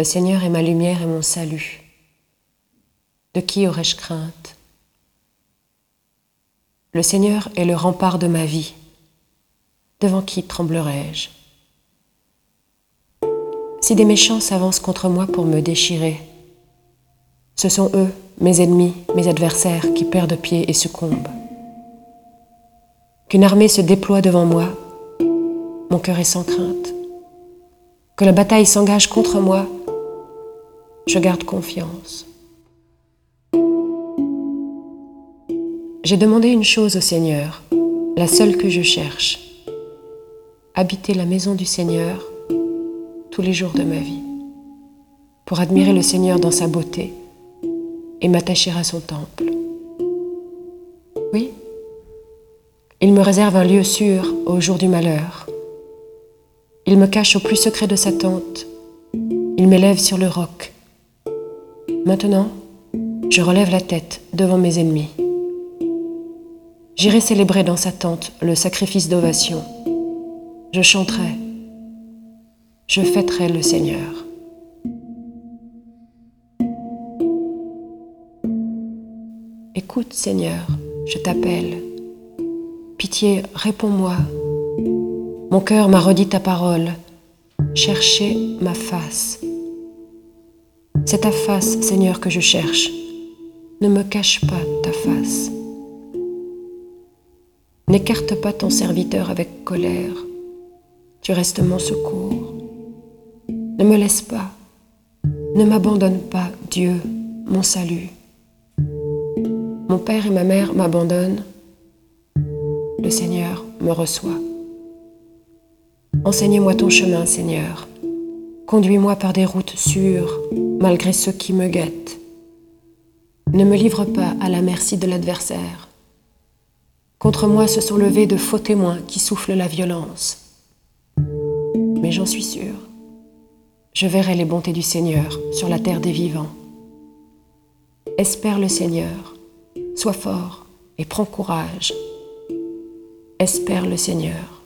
Le Seigneur est ma lumière et mon salut. De qui aurais-je crainte? Le Seigneur est le rempart de ma vie. Devant qui tremblerais-je Si des méchants s'avancent contre moi pour me déchirer, ce sont eux, mes ennemis, mes adversaires, qui perdent pied et succombent. Qu'une armée se déploie devant moi, mon cœur est sans crainte. Que la bataille s'engage contre moi, je garde confiance. J'ai demandé une chose au Seigneur, la seule que je cherche, habiter la maison du Seigneur tous les jours de ma vie, pour admirer le Seigneur dans sa beauté et m'attacher à son temple. Oui, il me réserve un lieu sûr au jour du malheur. Il me cache au plus secret de sa tente. Il m'élève sur le roc. Maintenant, je relève la tête devant mes ennemis. J'irai célébrer dans sa tente le sacrifice d'ovation. Je chanterai. Je fêterai le Seigneur. Écoute, Seigneur, je t'appelle. Pitié, réponds-moi. Mon cœur m'a redit ta parole. Cherchez ma face. C'est ta face, Seigneur, que je cherche. Ne me cache pas ta face. N'écarte pas ton serviteur avec colère. Tu restes mon secours. Ne me laisse pas. Ne m'abandonne pas, Dieu, mon salut. Mon père et ma mère m'abandonnent le Seigneur me reçoit. Enseignez-moi ton chemin, Seigneur. Conduis-moi par des routes sûres, malgré ceux qui me guettent. Ne me livre pas à la merci de l'adversaire. Contre moi se sont levés de faux témoins qui soufflent la violence. Mais j'en suis sûr, je verrai les bontés du Seigneur sur la terre des vivants. Espère le Seigneur, sois fort et prends courage espère le Seigneur.